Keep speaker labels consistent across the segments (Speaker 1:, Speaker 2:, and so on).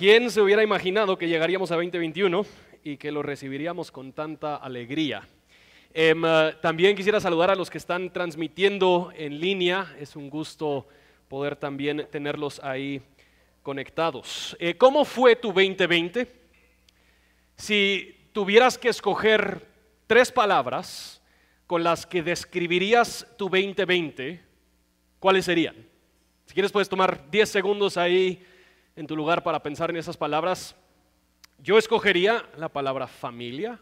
Speaker 1: ¿Quién se hubiera imaginado que llegaríamos a 2021 y que lo recibiríamos con tanta alegría? Em, eh, también quisiera saludar a los que están transmitiendo en línea. Es un gusto poder también tenerlos ahí conectados. Eh, ¿Cómo fue tu 2020? Si tuvieras que escoger tres palabras con las que describirías tu 2020, ¿cuáles serían? Si quieres puedes tomar 10 segundos ahí en tu lugar para pensar en esas palabras. Yo escogería la palabra familia,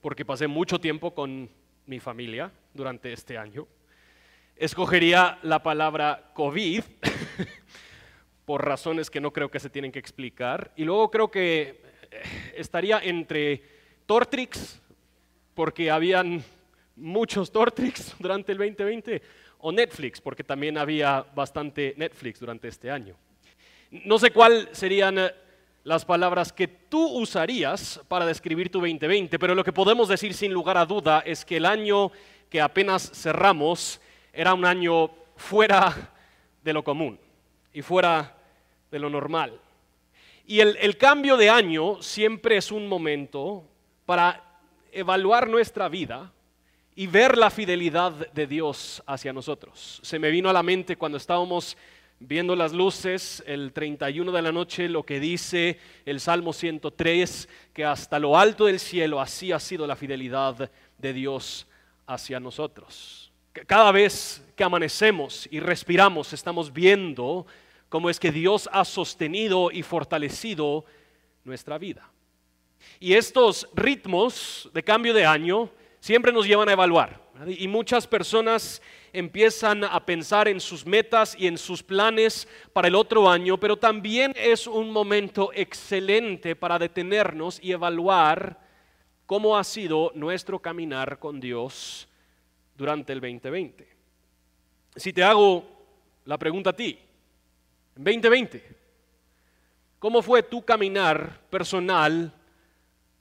Speaker 1: porque pasé mucho tiempo con mi familia durante este año. Escogería la palabra COVID, por razones que no creo que se tienen que explicar. Y luego creo que eh, estaría entre Tortrix, porque habían muchos Tortrix durante el 2020, o Netflix, porque también había bastante Netflix durante este año. No sé cuáles serían eh, las palabras que tú usarías para describir tu 2020, pero lo que podemos decir sin lugar a duda es que el año que apenas cerramos era un año fuera de lo común y fuera de lo normal. Y el, el cambio de año siempre es un momento para evaluar nuestra vida y ver la fidelidad de Dios hacia nosotros. Se me vino a la mente cuando estábamos viendo las luces el 31 de la noche, lo que dice el Salmo 103, que hasta lo alto del cielo así ha sido la fidelidad de Dios hacia nosotros. Cada vez que amanecemos y respiramos, estamos viendo cómo es que Dios ha sostenido y fortalecido nuestra vida. Y estos ritmos de cambio de año siempre nos llevan a evaluar. Y muchas personas empiezan a pensar en sus metas y en sus planes para el otro año, pero también es un momento excelente para detenernos y evaluar cómo ha sido nuestro caminar con Dios durante el 2020. Si te hago la pregunta a ti, en 2020, ¿cómo fue tu caminar personal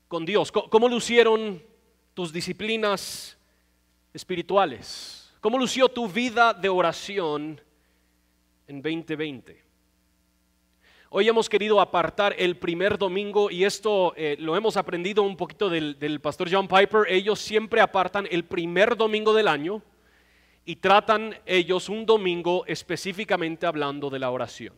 Speaker 1: con Dios? ¿Cómo lucieron tus disciplinas espirituales? ¿Cómo lució tu vida de oración en 2020? Hoy hemos querido apartar el primer domingo y esto eh, lo hemos aprendido un poquito del, del pastor John Piper. Ellos siempre apartan el primer domingo del año y tratan ellos un domingo específicamente hablando de la oración.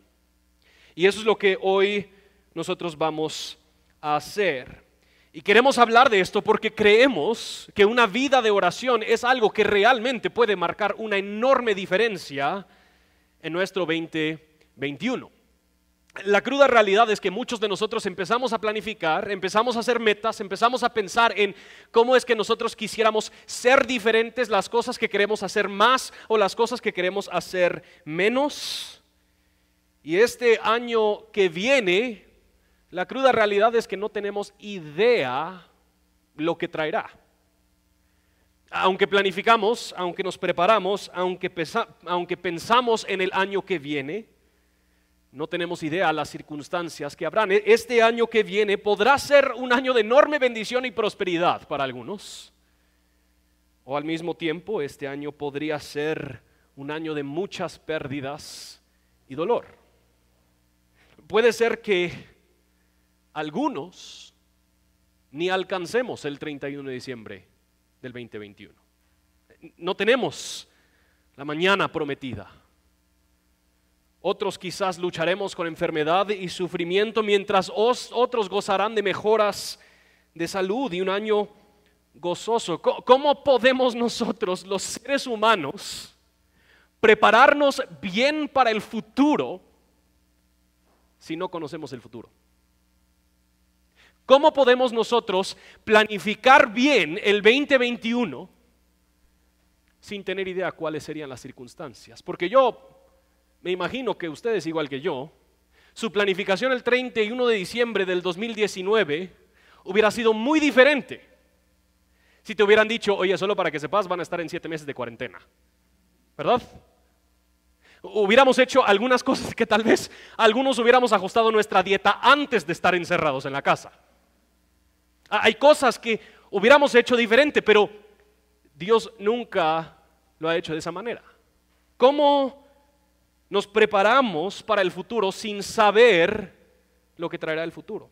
Speaker 1: Y eso es lo que hoy nosotros vamos a hacer. Y queremos hablar de esto porque creemos que una vida de oración es algo que realmente puede marcar una enorme diferencia en nuestro 2021. La cruda realidad es que muchos de nosotros empezamos a planificar, empezamos a hacer metas, empezamos a pensar en cómo es que nosotros quisiéramos ser diferentes, las cosas que queremos hacer más o las cosas que queremos hacer menos. Y este año que viene la cruda realidad es que no tenemos idea lo que traerá. Aunque planificamos, aunque nos preparamos, aunque, aunque pensamos en el año que viene, no tenemos idea las circunstancias que habrán. E, este año que viene podrá ser un año de enorme bendición y prosperidad para algunos. O al mismo tiempo, este año podría ser un año de muchas pérdidas y dolor. Puede ser que algunos ni alcancemos el 31 de diciembre del 2021. No tenemos la mañana prometida. Otros quizás lucharemos con enfermedad y sufrimiento mientras otros gozarán de mejoras de salud y un año gozoso. ¿Cómo podemos nosotros, los seres humanos, prepararnos bien para el futuro si no conocemos el futuro? ¿Cómo podemos nosotros planificar bien el 2021 sin tener idea cuáles serían las circunstancias? Porque yo me imagino que ustedes, igual que yo, su planificación el 31 de diciembre del 2019 hubiera sido muy diferente si te hubieran dicho, oye, solo para que sepas, van a estar en siete meses de cuarentena. ¿Verdad? Hubiéramos hecho algunas cosas que tal vez algunos hubiéramos ajustado nuestra dieta antes de estar encerrados en la casa. Hay cosas que hubiéramos hecho diferente, pero Dios nunca lo ha hecho de esa manera. ¿Cómo nos preparamos para el futuro sin saber lo que traerá el futuro.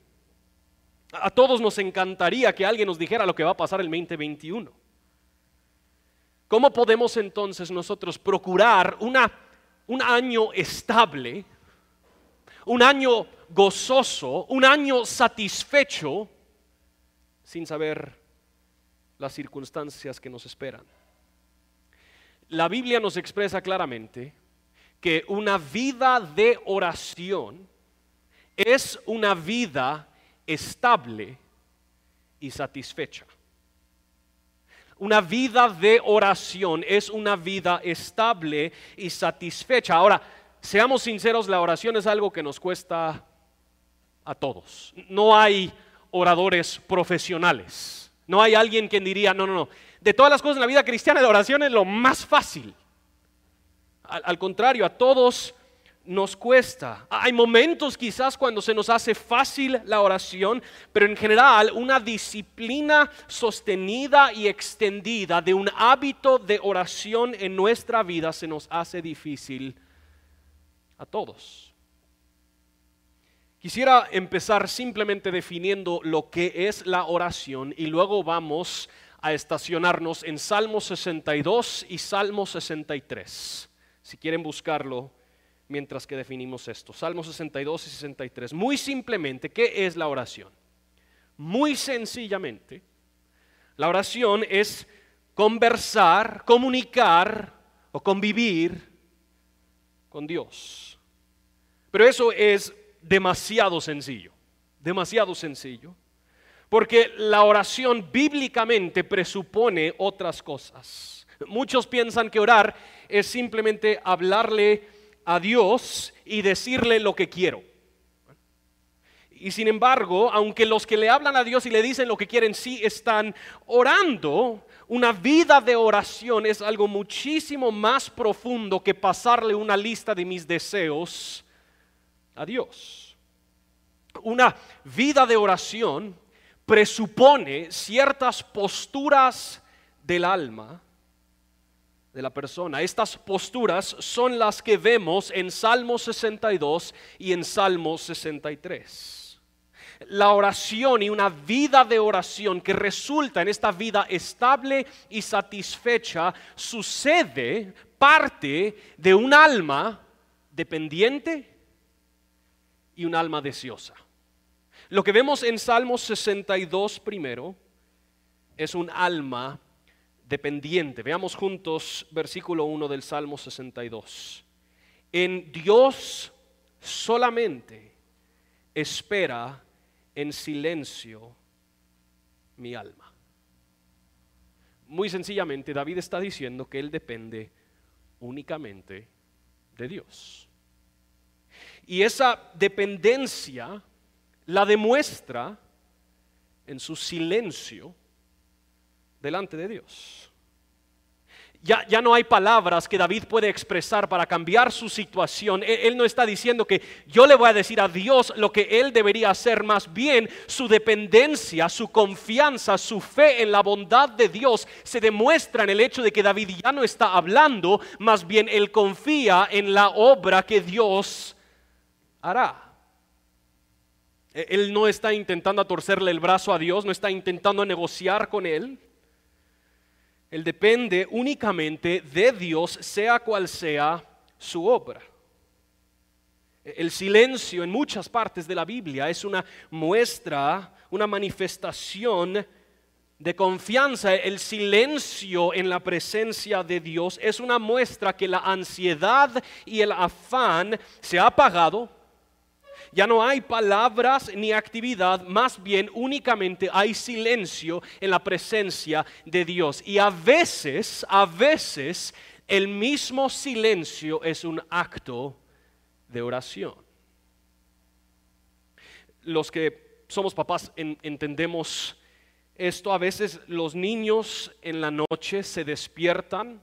Speaker 1: A todos nos encantaría que alguien nos dijera lo que va a pasar el 2021. ¿Cómo podemos entonces nosotros procurar un año estable, un año gozoso, un año satisfecho, sin saber las circunstancias que nos esperan? La Biblia nos expresa claramente que una vida de oración es una vida estable y satisfecha. Una vida de oración es una vida estable y satisfecha. Ahora, seamos sinceros, la oración es algo que nos cuesta a todos. No hay oradores profesionales. No hay alguien quien diría, no, no, no. De todas las cosas en la vida cristiana, la oración es lo más fácil. Al, al contrario, a todos nos cuesta. Hay momentos quizás cuando se nos hace fácil la oración, pero en general una disciplina sostenida y extendida de un hábito de oración en nuestra vida se nos hace difícil a todos. Quisiera empezar simplemente definiendo lo que es la oración y luego vamos a estacionarnos en Salmo 62 y Salmo 63. Si quieren buscarlo, mientras que definimos esto. Salmos 62 y 63. Muy simplemente, ¿qué es la oración? Muy sencillamente, la oración es conversar, comunicar o convivir con Dios. Pero eso es demasiado sencillo, demasiado sencillo, porque la oración bíblicamente presupone otras cosas. Muchos piensan que orar es simplemente hablarle a Dios y decirle lo que quiero. Y sin embargo, aunque los que le hablan a Dios y le dicen lo que quieren sí están orando, una vida de oración es algo muchísimo más profundo que pasarle una lista de mis deseos a Dios. Una vida de oración presupone ciertas posturas del alma de la persona. Estas posturas son las que vemos en Salmo 62 y en Salmo 63. La oración y una vida de oración que resulta en esta vida estable y satisfecha sucede parte de un alma dependiente y un alma deseosa. Lo que vemos en Salmo 62 primero es un alma dependiente. Veamos juntos versículo 1 del Salmo 62. En Dios solamente espera en silencio mi alma. Muy sencillamente, David está diciendo que él depende únicamente de Dios. Y esa dependencia la demuestra en su silencio delante de Dios. Ya, ya, no hay palabras que David puede expresar para cambiar su situación. Él, él, no está diciendo que yo le voy a decir a Dios lo que él debería hacer. Más bien su dependencia, su confianza, su fe en la bondad de Dios se demuestra en el hecho de que David ya no está hablando. Más bien él confía en la obra que Dios hará. Él no está intentando torcerle el brazo a Dios, no está intentando negociar con él. Él depende únicamente de Dios, sea cual sea su obra. El silencio en muchas partes de la Biblia es una muestra, una manifestación de confianza. El silencio en la presencia de Dios es una muestra que la ansiedad y el afán se ha apagado ya no hay palabras ni actividad, más bien únicamente hay silencio en la presencia de Dios. Y a veces, a veces, el mismo silencio es un acto de oración. Los que somos papás entendemos esto. A veces los niños en la noche se despiertan,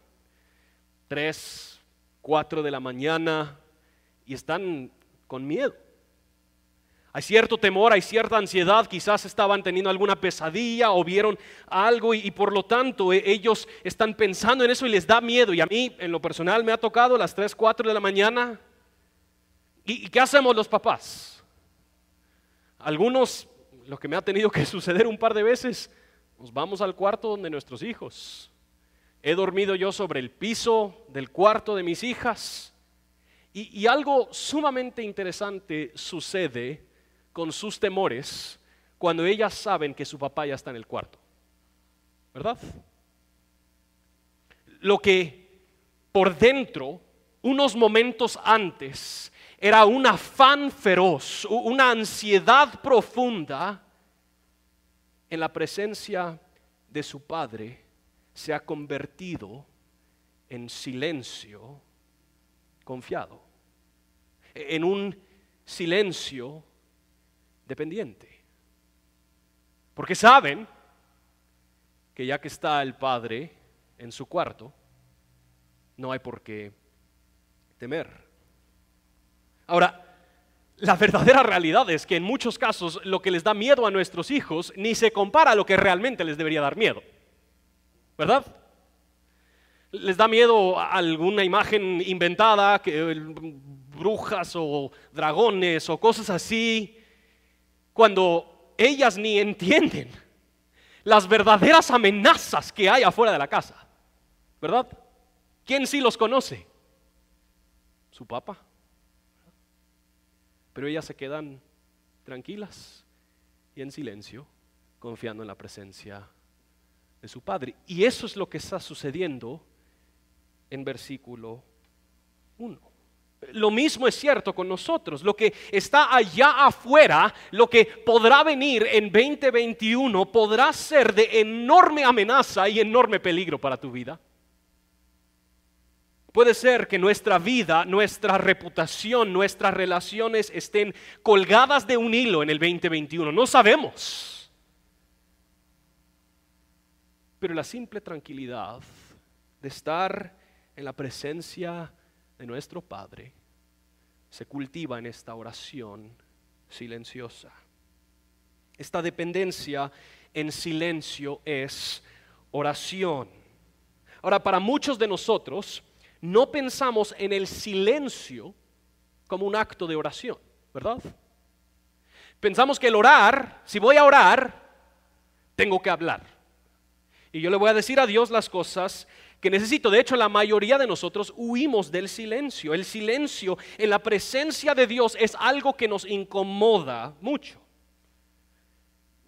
Speaker 1: tres, cuatro de la mañana, y están con miedo. Hay cierto temor, hay cierta ansiedad, quizás estaban teniendo alguna pesadilla o vieron algo y, por lo tanto e, ellos están pensando en eso y les da miedo. Y a mí en lo personal me ha tocado las 3, 4 de la mañana. ¿Y, qué hacemos los papás? Algunos, lo que me ha tenido que suceder un par de veces, nos vamos al cuarto donde nuestros hijos. He dormido yo sobre el piso del cuarto de mis hijas. Y algo sumamente interesante sucede con sus temores cuando ellas saben que su papá ya está en el cuarto. ¿Verdad? Lo que por dentro, unos momentos antes, era un afán feroz, una ansiedad profunda, en la presencia de su padre se ha convertido en silencio confiado, en un silencio dependiente. Porque saben que ya que está el Padre en su cuarto, no hay por qué temer. Ahora, la verdadera realidad es que en muchos casos lo que les da miedo a nuestros hijos ni se compara a lo que realmente les debería dar miedo. ¿Verdad? Les da miedo a alguna imagen inventada, que, brujas o dragones o cosas así, cuando ellas ni entienden las verdaderas amenazas que hay afuera de la casa. ¿Verdad? ¿Quién sí los conoce? Su papá. Pero ellas se quedan tranquilas y en silencio, confiando en la presencia de su padre. Y eso es lo que está sucediendo en versículo 1. Lo mismo es cierto con nosotros. Lo que está allá afuera, lo que podrá venir en 2021, podrá ser de enorme amenaza y enorme peligro para tu vida. Puede ser que nuestra vida, nuestra reputación, nuestras relaciones estén colgadas de un hilo en el 2021. No sabemos. Pero la simple tranquilidad de estar en la presencia de nuestro Padre se cultiva en esta oración silenciosa. Esta dependencia en silencio es oración. Ahora, para muchos de nosotros, no pensamos en el silencio como un acto de oración, ¿verdad? Pensamos que el orar, si voy a orar, tengo que hablar. Y yo le voy a decir a Dios las cosas necesito. De hecho, la mayoría de nosotros huimos del silencio. El silencio en la presencia de Dios es algo que nos incomoda mucho.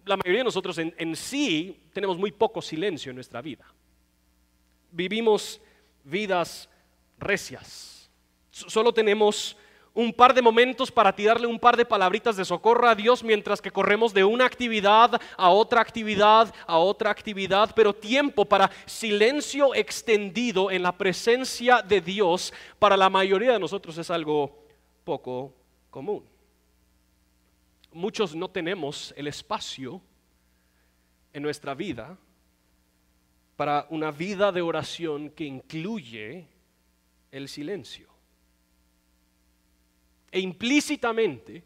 Speaker 1: La mayoría de nosotros en, en sí tenemos muy poco silencio en nuestra vida. Vivimos vidas recias. Solo tenemos un par de momentos para tirarle un par de palabritas de socorro a Dios mientras que corremos de una actividad a otra actividad, a otra actividad, pero tiempo para silencio extendido en la presencia de Dios para la mayoría de nosotros es algo poco común. Muchos no tenemos el espacio en nuestra vida para una vida de oración que incluye el silencio. E implícitamente,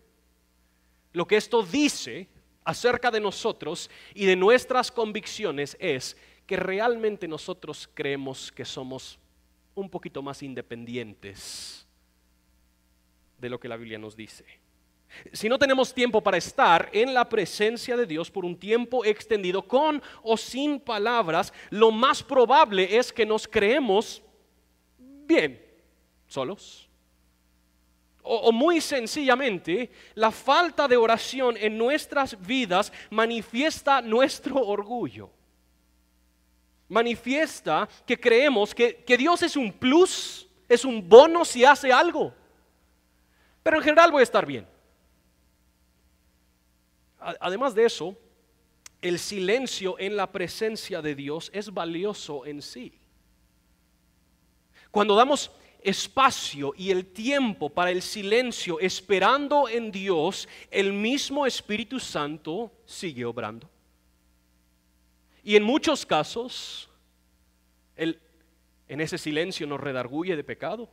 Speaker 1: lo que esto dice acerca de nosotros y de nuestras convicciones es que realmente nosotros creemos que somos un poquito más independientes de lo que la Biblia nos dice. Si no tenemos tiempo para estar en la presencia de Dios por un tiempo extendido, con o sin palabras, lo más probable es que nos creemos bien, solos, o, muy sencillamente, la falta de oración en nuestras vidas manifiesta nuestro orgullo. Manifiesta que creemos que, que Dios es un plus, es un bono si hace algo. Pero en general voy a estar bien. Además de eso, el silencio en la presencia de Dios es valioso en sí. Cuando damos espacio y el tiempo para el silencio esperando en Dios, el mismo Espíritu Santo sigue obrando. Y en muchos casos, en ese silencio nos redarguye de pecado.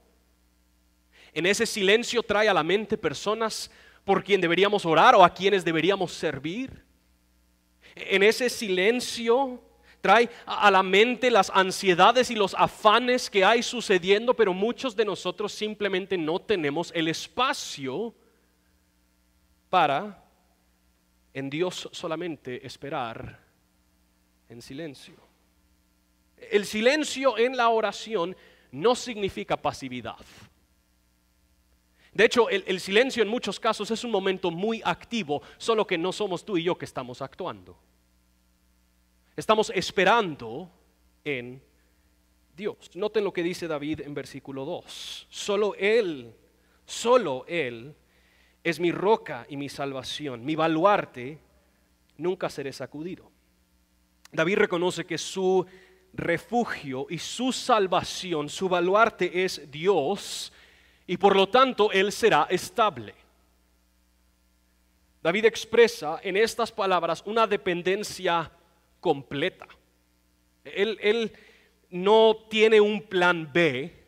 Speaker 1: En ese silencio trae a la mente personas por quien deberíamos orar o a quienes deberíamos servir. En ese silencio trae a la mente las ansiedades y los afanes que hay sucediendo, pero muchos de nosotros simplemente no tenemos el espacio para en Dios solamente esperar en silencio. El silencio en la oración no significa pasividad. De hecho, el, silencio en muchos casos es un momento muy activo, solo que no somos tú y yo que estamos actuando. Estamos esperando en Dios. Noten lo que dice David en versículo 2. Solo Él, solo Él es mi roca y mi salvación, mi baluarte, nunca seré sacudido. David reconoce que su refugio y su salvación, su baluarte es Dios y por lo tanto Él será estable. David expresa en estas palabras una dependencia completa. Él, no tiene un plan B,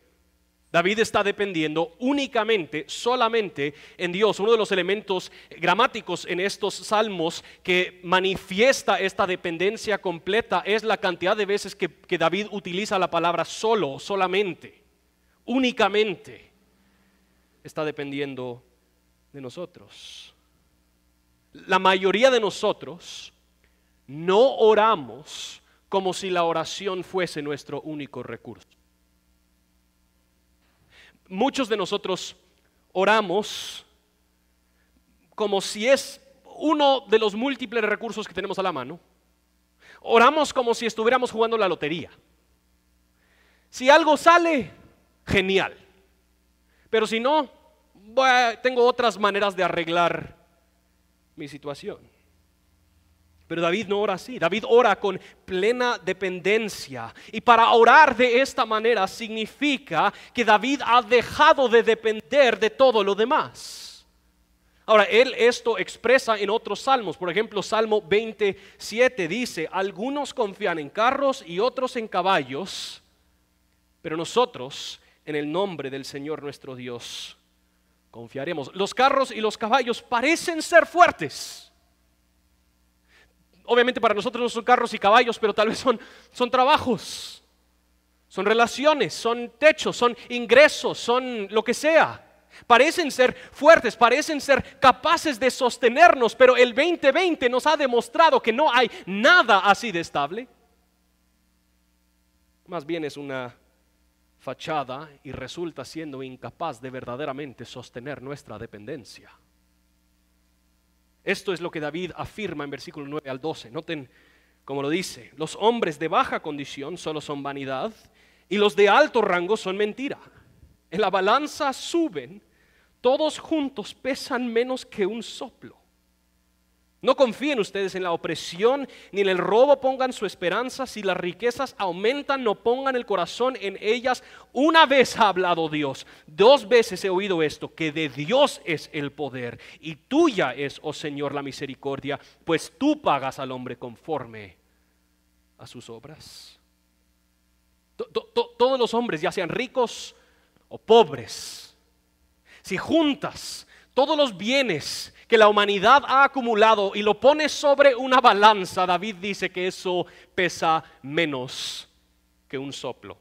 Speaker 1: David está dependiendo únicamente, solamente en Dios. Uno de los elementos gramáticos en estos salmos que manifiesta esta dependencia completa es la cantidad de veces que David utiliza la palabra solo, solamente, únicamente. Está dependiendo de nosotros. La mayoría de nosotros no oramos como si la oración fuese nuestro único recurso muchos de nosotros oramos como si es uno de los múltiples recursos que tenemos a la mano. Oramos como si estuviéramos jugando la lotería. Si algo sale, genial. Pero si no, tengo otras maneras de arreglar mi situación. Pero David no ora así, David ora con plena dependencia. Y para orar de esta manera significa que David ha dejado de depender de todo lo demás. Ahora, él esto expresa en otros salmos. Por ejemplo, Salmo 27 dice, algunos confían en carros y otros en caballos, pero nosotros en el nombre del Señor nuestro Dios confiaremos. Los carros y los caballos parecen ser fuertes obviamente para nosotros no son carros y caballos, pero tal vez son, son trabajos, son relaciones, son techos, son ingresos, son lo que sea. Parecen ser fuertes, parecen ser capaces de sostenernos, pero el 2020 nos ha demostrado que no hay nada así de estable. Más bien es una fachada y resulta siendo incapaz de verdaderamente sostener nuestra dependencia. Esto es lo que David afirma en versículo 9 al 12. Noten cómo lo dice. Los hombres de baja condición solo son vanidad y los de alto rango son mentira. En la balanza suben, todos juntos pesan menos que un soplo. No confíen ustedes en la opresión ni en el robo, pongan su esperanza. Si las riquezas aumentan, no pongan el corazón en ellas. Una vez ha hablado Dios, dos veces he oído esto, que de Dios es el poder y tuya es, oh Señor, la misericordia, pues tú pagas al hombre conforme a sus obras. Todos los hombres, ya sean ricos o pobres, si juntas todos los bienes que la humanidad ha acumulado y lo pone sobre una balanza, David dice que eso pesa menos que un soplo.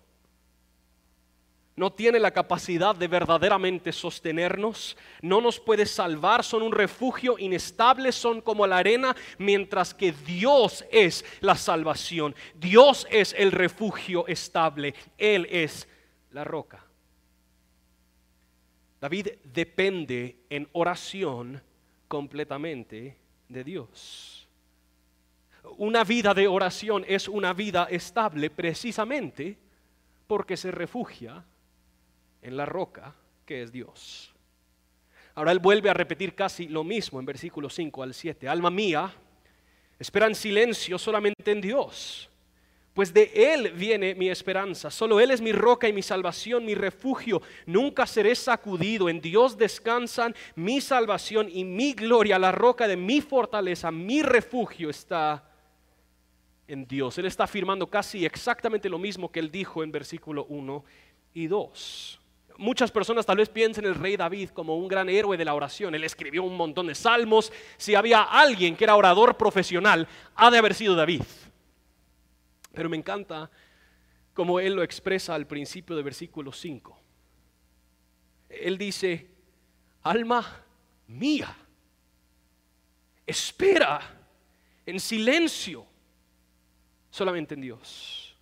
Speaker 1: No tiene la capacidad de verdaderamente sostenernos, no nos puede salvar, son un refugio inestable, son como la arena, mientras que Dios es la salvación, Dios es el refugio estable, Él es la roca. David depende en oración completamente de Dios. Una vida de oración es una vida estable precisamente porque se refugia en la roca que es Dios. Ahora él vuelve a repetir casi lo mismo en versículos 5 al 7. Alma mía, espera en silencio solamente en Dios pues de Él viene mi esperanza. Solo Él es mi roca y mi salvación, mi refugio. Nunca seré sacudido. En Dios descansan mi salvación y mi gloria. La roca de mi fortaleza, mi refugio está en Dios. Él está afirmando casi exactamente lo mismo que Él dijo en versículo 1 y 2. Muchas personas tal vez piensen el rey David como un gran héroe de la oración. Él escribió un montón de salmos. Si había alguien que era orador profesional, ha de haber sido David. Pero me encanta como él lo expresa al principio de versículo 5. Él dice, alma mía, espera en silencio solamente en Dios.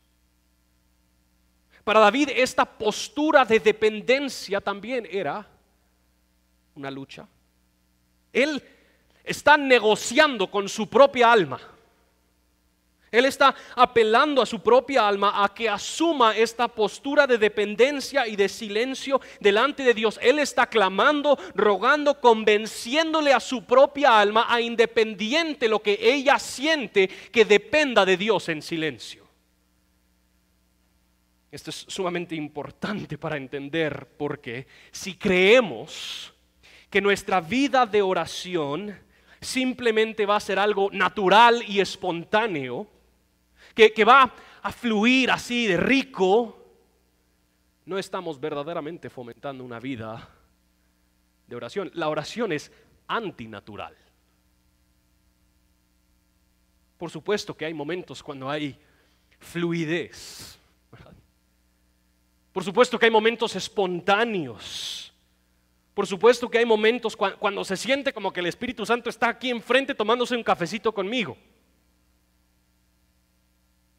Speaker 1: Para David esta postura de dependencia también era una lucha. Él está negociando con su propia alma. Él está apelando a su propia alma a que asuma esta postura de dependencia y de silencio delante de Dios. Él está clamando, rogando, convenciéndole a su propia alma a independiente lo que ella siente que dependa de Dios en silencio. Esto es sumamente importante para entender porque si creemos que nuestra vida de oración simplemente va a ser algo natural y espontáneo, que, va a fluir así de rico, no estamos verdaderamente fomentando una vida de oración. La oración es antinatural. Por supuesto que hay momentos cuando hay fluidez. Por supuesto que hay momentos espontáneos. Por supuesto que hay momentos cuando se siente como que el Espíritu Santo está aquí enfrente tomándose un cafecito conmigo.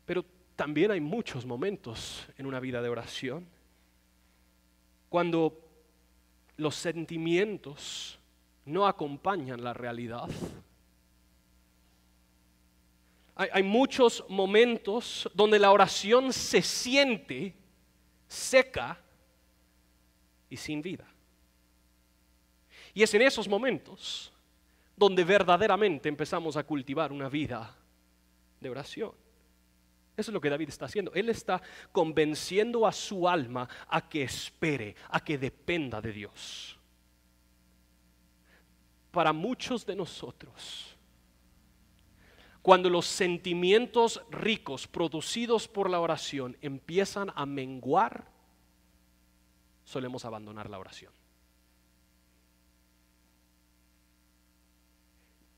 Speaker 1: Pero también hay muchos momentos en una vida de oración cuando los sentimientos no acompañan la realidad. Hay, muchos momentos donde la oración se siente seca y sin vida. Y es en esos momentos donde verdaderamente empezamos a cultivar una vida de oración. Eso es lo que David está haciendo. Él está convenciendo a su alma a que espere, a que dependa de Dios. Para muchos de nosotros, cuando los sentimientos ricos producidos por la oración empiezan a menguar, solemos abandonar la oración.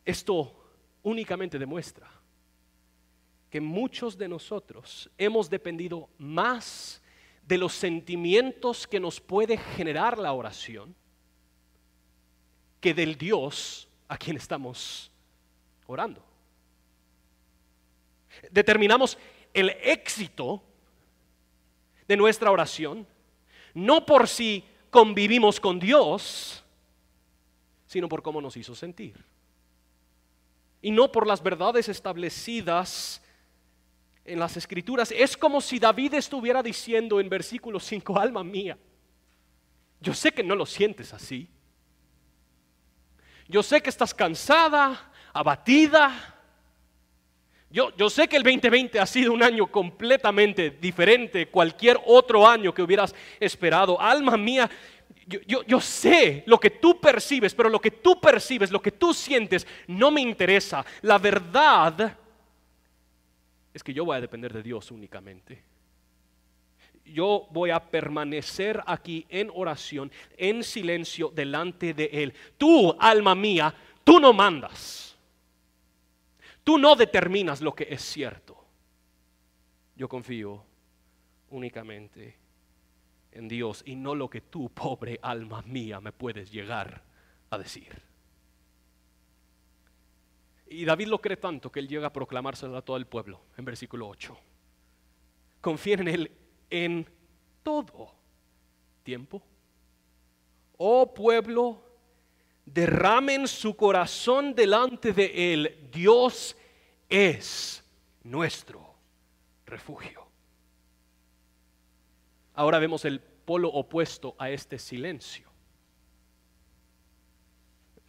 Speaker 1: Esto únicamente demuestra que muchos de nosotros hemos dependido más de los sentimientos que nos puede generar la oración que del Dios a quien estamos orando. Determinamos el éxito de nuestra oración no por si convivimos con Dios, sino por cómo nos hizo sentir. Y no por las verdades establecidas en las escrituras. Es como si David estuviera diciendo en versículo 5, alma mía, yo sé que no lo sientes así. Yo sé que estás cansada, abatida. Yo, yo, sé que el 2020 ha sido un año completamente diferente cualquier otro año que hubieras esperado. Alma mía, yo, yo, yo, sé lo que tú percibes, pero lo que tú percibes, lo que tú sientes, no me interesa. La verdad es que yo voy a depender de Dios únicamente. Yo voy a permanecer aquí en oración, en silencio delante de Él. Tú, alma mía, tú no mandas. Tú no determinas lo que es cierto. Yo confío únicamente en Dios y no lo que tú, pobre alma mía, me puedes llegar a decir. Y David lo cree tanto que él llega a proclamárselo a todo el pueblo, en versículo 8. Confíen en él en todo tiempo. Oh pueblo, derramen su corazón delante de él. Dios es nuestro refugio. Ahora vemos el polo opuesto a este silencio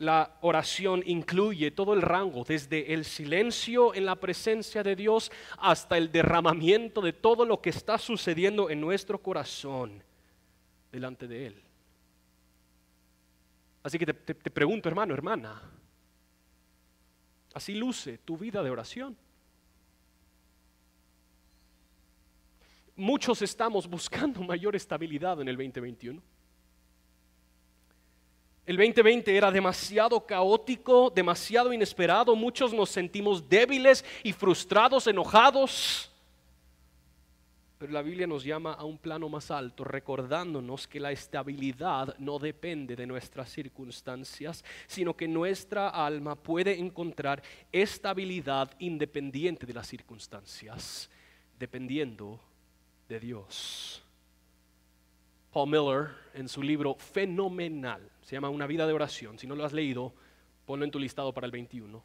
Speaker 1: la oración incluye todo el rango, desde el silencio en la presencia de Dios hasta el derramamiento de todo lo que está sucediendo en nuestro corazón delante de Él. Así que te, pregunto, hermano, hermana, así luce tu vida de oración. Muchos estamos buscando mayor estabilidad en el 2021. El 2020 era demasiado caótico, demasiado inesperado. Muchos nos sentimos débiles y frustrados, enojados. Pero la Biblia nos llama a un plano más alto, recordándonos que la estabilidad no depende de nuestras circunstancias, sino que nuestra alma puede encontrar estabilidad independiente de las circunstancias, dependiendo de Dios. Paul Miller, en su libro Fenomenal, se llama Una vida de oración, si no lo has leído, ponlo en tu listado para el 21.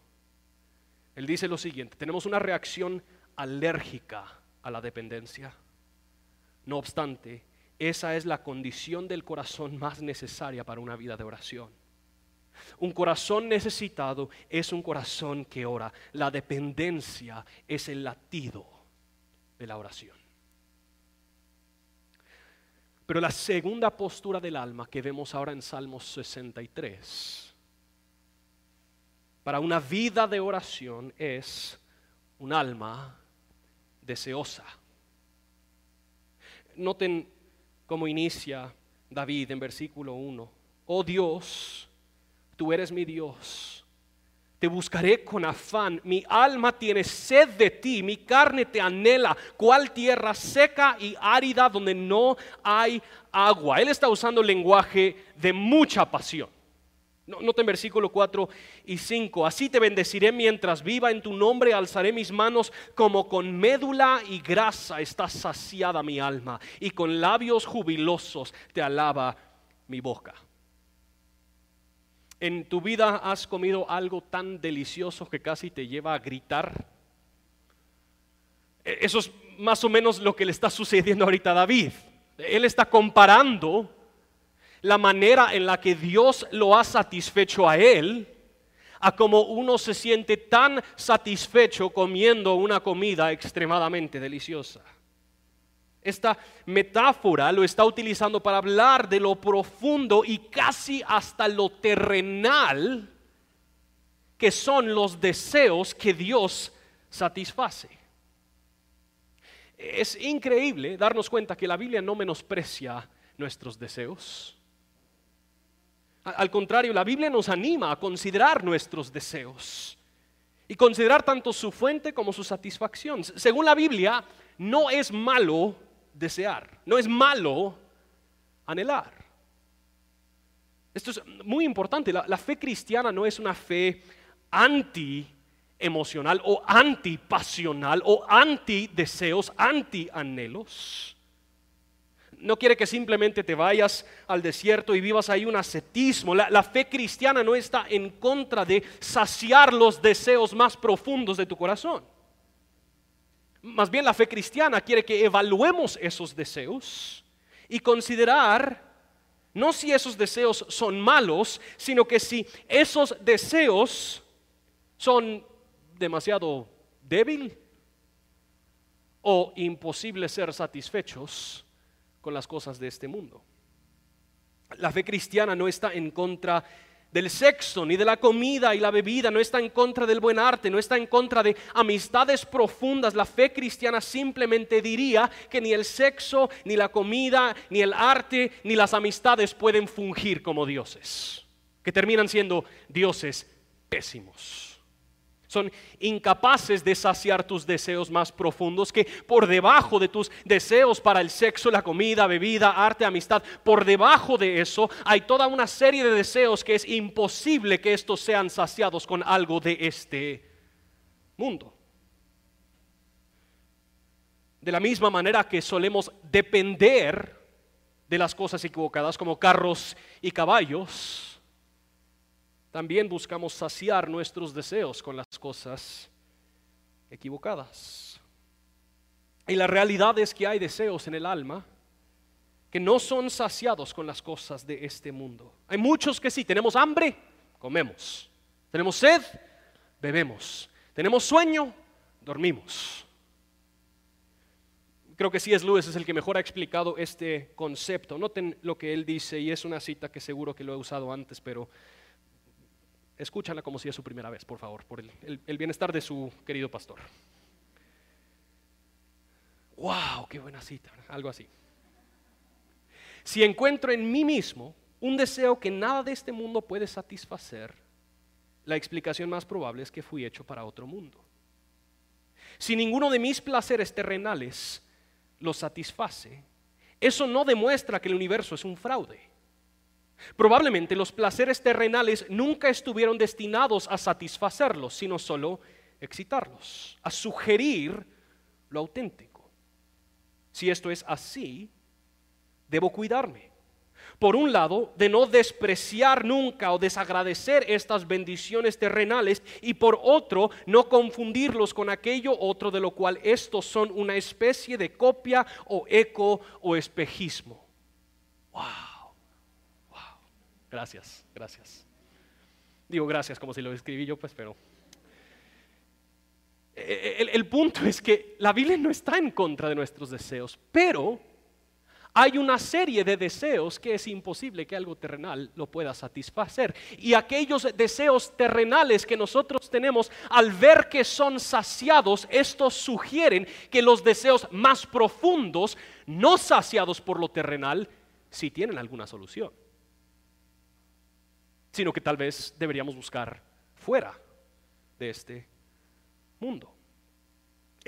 Speaker 1: Él dice lo siguiente, tenemos una reacción alérgica a la dependencia. No obstante, esa es la condición del corazón más necesaria para una vida de oración. Un corazón necesitado es un corazón que ora. La dependencia es el latido de la oración. Pero la segunda postura del alma que vemos ahora en Salmos 63, para una vida de oración es un alma deseosa. Noten cómo inicia David en versículo 1. Oh Dios, tú eres mi Dios. Te buscaré con afán. Mi alma tiene sed de ti, mi carne te anhela. ¿Cuál tierra seca y árida donde no hay agua? Él está usando lenguaje de mucha pasión. Noten versículo 4 y 5. Así te bendeciré mientras viva en tu nombre, alzaré mis manos como con médula y grasa está saciada mi alma, y con labios jubilosos te alaba mi boca. ¿En tu vida has comido algo tan delicioso que casi te lleva a gritar? E, eso es más o menos lo que le está sucediendo ahorita a David. Él está comparando la manera en la que Dios lo ha satisfecho a él, a como uno se siente tan satisfecho comiendo una comida extremadamente deliciosa. Esta metáfora lo está utilizando para hablar de lo profundo y casi hasta lo terrenal que son los deseos que Dios satisface. Es increíble darnos cuenta que la Biblia no menosprecia nuestros deseos. Al contrario, la Biblia nos anima a considerar nuestros deseos y considerar tanto su fuente como su satisfacción. Según la Biblia, no es malo desear, no es malo anhelar. Esto es muy importante. La, fe cristiana no es una fe anti emocional o antipasional o anti deseos, anti anhelos. No quiere que simplemente te vayas al desierto y vivas ahí un ascetismo. La, fe cristiana no está en contra de saciar los deseos más profundos de tu corazón. Más bien la fe cristiana quiere que evaluemos esos deseos y considerar no si esos deseos son malos, sino que si esos deseos son demasiado débil o imposible ser satisfechos con las cosas de este mundo. La fe cristiana no está en contra del sexo, ni de la comida y la bebida, no está en contra del buen arte, no está en contra de amistades profundas. La fe cristiana simplemente diría que ni el sexo, ni la comida, ni el arte, ni las amistades pueden fungir como dioses, que terminan siendo dioses pésimos. Son incapaces de saciar tus deseos más profundos, que por debajo de tus deseos para el sexo, la comida, bebida, arte, amistad, por debajo de eso hay toda una serie de deseos que es imposible que estos sean saciados con algo de este mundo. De la misma manera que solemos depender de las cosas equivocadas como carros y caballos, también buscamos saciar nuestros deseos con las cosas equivocadas. Y la realidad es que hay deseos en el alma que no son saciados con las cosas de este mundo. Hay muchos que sí, tenemos hambre, comemos. Tenemos sed, bebemos. Tenemos sueño, dormimos. Creo que sí es Lewis es el que mejor ha explicado este concepto. Noten lo que él dice y es una cita que seguro que lo he usado antes, pero escúchala como si es su primera vez, por favor, por el, bienestar de su querido pastor. ¡Wow! ¡Qué buena cita! Algo así. Si encuentro en mí mismo un deseo que nada de este mundo puede satisfacer, la explicación más probable es que fui hecho para otro mundo. Si ninguno de mis placeres terrenales lo satisface, eso no demuestra que el universo es un fraude. Probablemente los placeres terrenales nunca estuvieron destinados a satisfacerlos, sino solo excitarlos, a sugerir lo auténtico. Si esto es así, debo cuidarme. Por un lado, de no despreciar nunca o desagradecer estas bendiciones terrenales y por otro, no confundirlos con aquello otro de lo cual estos son una especie de copia o eco o espejismo. Wow. Gracias, gracias. Digo gracias como si lo escribí yo, pues, pero el, el punto es que la Biblia no está en contra de nuestros deseos, pero hay una serie de deseos que es imposible que algo terrenal lo pueda satisfacer. Y aquellos deseos terrenales que nosotros tenemos, al ver que son saciados, estos sugieren que los deseos más profundos, no saciados por lo terrenal, sí tienen alguna solución. Sino que tal vez deberíamos buscar fuera de este mundo.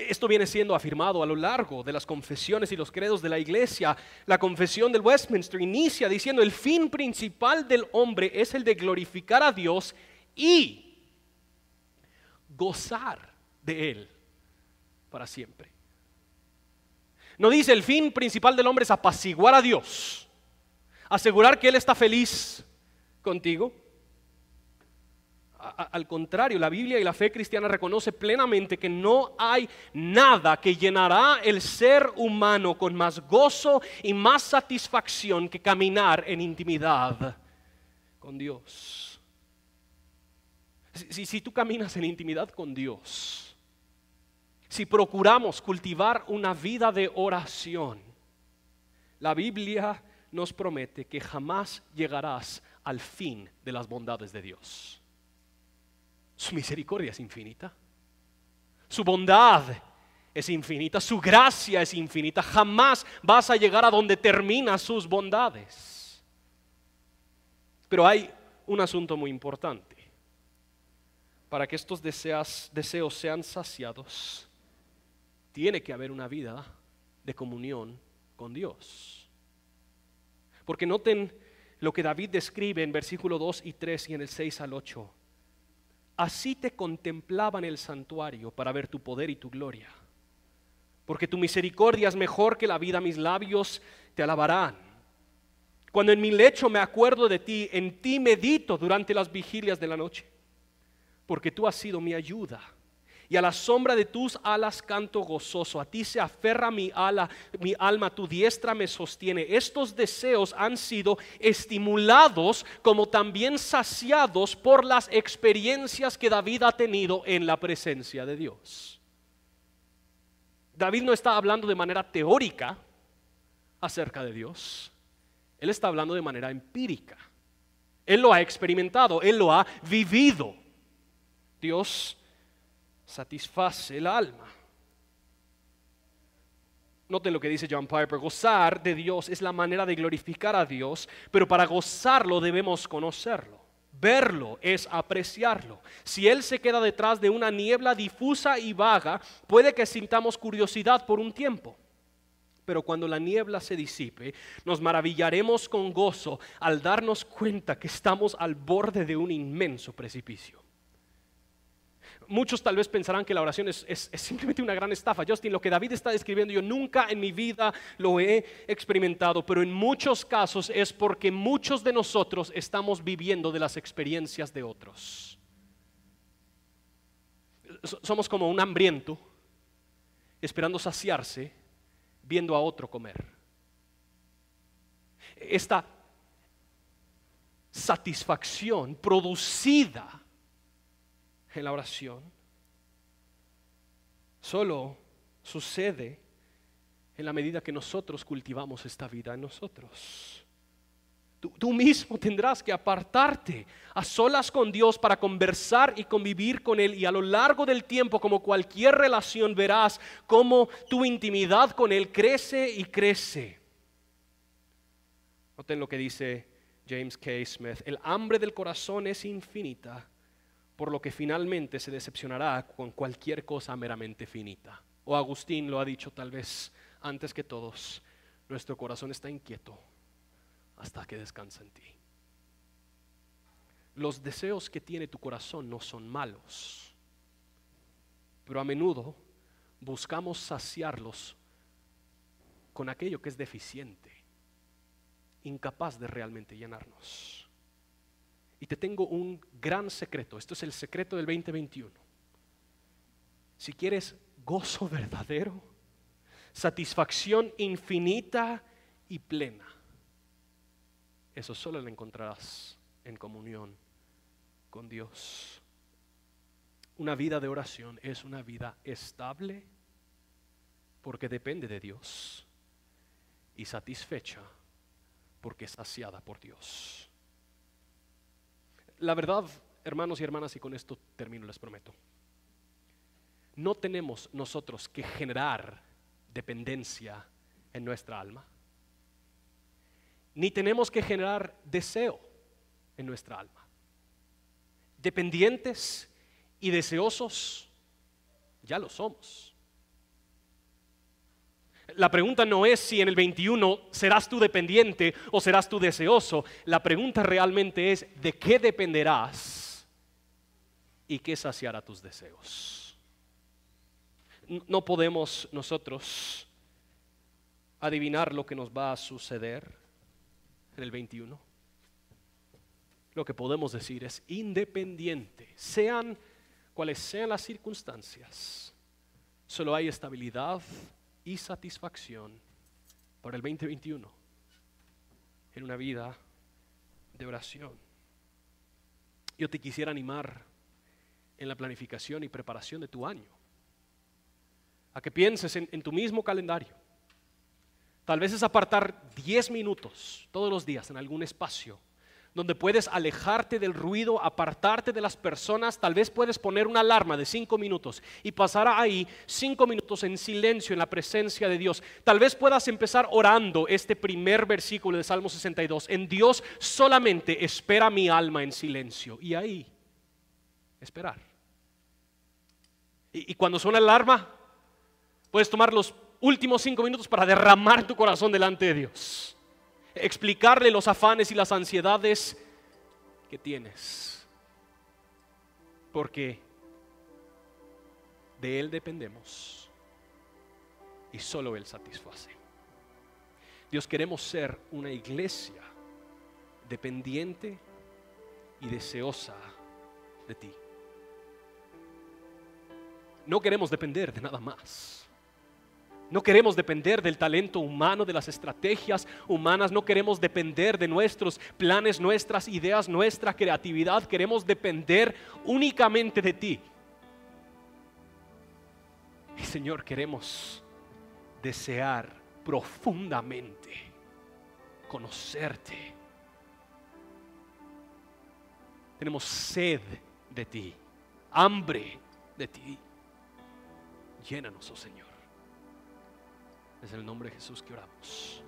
Speaker 1: Esto viene siendo afirmado a lo largo de las confesiones y los credos de la iglesia. La confesión del Westminster inicia diciendo el fin principal del hombre es el de glorificar a Dios y gozar de Él para siempre. No dice el fin principal del hombre es apaciguar a Dios, asegurar que Él está feliz contigo, al contrario, la Biblia y la fe cristiana reconoce plenamente que no hay nada que llenará el ser humano con más gozo y más satisfacción que caminar en intimidad con Dios. Si, si tú caminas en intimidad con Dios, si procuramos cultivar una vida de oración, la Biblia nos promete que jamás llegarás al fin de las bondades de Dios. Su misericordia es infinita. Su bondad es infinita. Su gracia es infinita. Jamás vas a llegar a donde terminan sus bondades. Pero hay un asunto muy importante. Para que estos deseos sean saciados, tiene que haber una vida de comunión con Dios. Porque noten lo que David describe en versículo 2 y 3 y en el 6 al 8 así te contemplaba en el santuario para ver tu poder y tu gloria. Porque tu misericordia es mejor que la vida, mis labios te alabarán. Cuando en mi lecho me acuerdo de ti, en ti medito durante las vigilias de la noche, porque tú has sido mi ayuda y a la sombra de tus alas canto gozoso. A ti se aferra mi, ala, mi alma, tu diestra me sostiene. Estos deseos han sido estimulados como también saciados por las experiencias que David ha tenido en la presencia de Dios. David no está hablando de manera teórica acerca de Dios. Él está hablando de manera empírica. Él lo ha experimentado, él lo ha vivido. Dios satisface el alma. Noten lo que dice John Piper, gozar de Dios es la manera de glorificar a Dios, pero para gozarlo debemos conocerlo. Verlo es apreciarlo. Si Él se queda detrás de una niebla difusa y vaga, puede que sintamos curiosidad por un tiempo. Pero cuando la niebla se disipe, nos maravillaremos con gozo al darnos cuenta que estamos al borde de un inmenso precipicio muchos tal vez pensarán que la oración es, simplemente una gran estafa. Justin, lo que David está describiendo, yo nunca en mi vida lo he experimentado, pero en muchos casos es porque muchos de nosotros estamos viviendo de las experiencias de otros. Somos como un hambriento esperando saciarse viendo a otro comer. Esta satisfacción producida en la oración solo sucede en la medida que nosotros cultivamos esta vida en nosotros. Tú, mismo tendrás que apartarte a solas con Dios para conversar y convivir con Él y a lo largo del tiempo, como cualquier relación, verás cómo tu intimidad con Él crece y crece. Noten lo que dice James K. Smith, el hambre del corazón es infinita por lo que finalmente se decepcionará con cualquier cosa meramente finita. O Agustín lo ha dicho tal vez antes que todos, nuestro corazón está inquieto hasta que descansa en ti. Los deseos que tiene tu corazón no son malos, pero a menudo buscamos saciarlos con aquello que es deficiente, incapaz de realmente llenarnos. Y te tengo un gran secreto, esto es el secreto del 2021. Si quieres gozo verdadero, satisfacción infinita y plena, eso solo lo encontrarás en comunión con Dios. Una vida de oración es una vida estable porque depende de Dios y satisfecha porque es saciada por Dios. La verdad, hermanos y hermanas, y con esto termino, les prometo, no tenemos nosotros que generar dependencia en nuestra alma, ni tenemos que generar deseo en nuestra alma. Dependientes y deseosos ya lo somos. La pregunta no es si en el 21 serás tú dependiente o serás tú deseoso. La pregunta realmente es de qué dependerás y qué saciará tus deseos. No podemos nosotros adivinar lo que nos va a suceder en el 21. Lo que podemos decir es independiente, sean cuales sean las circunstancias, solo hay estabilidad y satisfacción para el 2021 en una vida de oración. Yo te quisiera animar en la planificación y preparación de tu año, a que pienses en, en tu mismo calendario. Tal vez es apartar 10 minutos todos los días en algún espacio donde puedes alejarte del ruido, apartarte de las personas. Tal vez puedes poner una alarma de cinco minutos y pasar ahí cinco minutos en silencio en la presencia de Dios. Tal vez puedas empezar orando este primer versículo de Salmo 62. En Dios solamente espera mi alma en silencio. Y ahí, esperar. Y, y cuando suena la alarma, puedes tomar los últimos cinco minutos para derramar tu corazón delante de Dios explicarle los afanes y las ansiedades que tienes. Porque de Él dependemos y solo Él satisface. Dios queremos ser una iglesia dependiente y deseosa de ti. No queremos depender de nada más. No queremos depender del talento humano, de las estrategias humanas, no queremos depender de nuestros planes, nuestras ideas, nuestra creatividad, queremos depender únicamente de ti. Y Señor, queremos desear profundamente conocerte. Tenemos sed de ti, hambre de ti. Llénanos, oh Señor. Es el nombre de Jesús que oramos.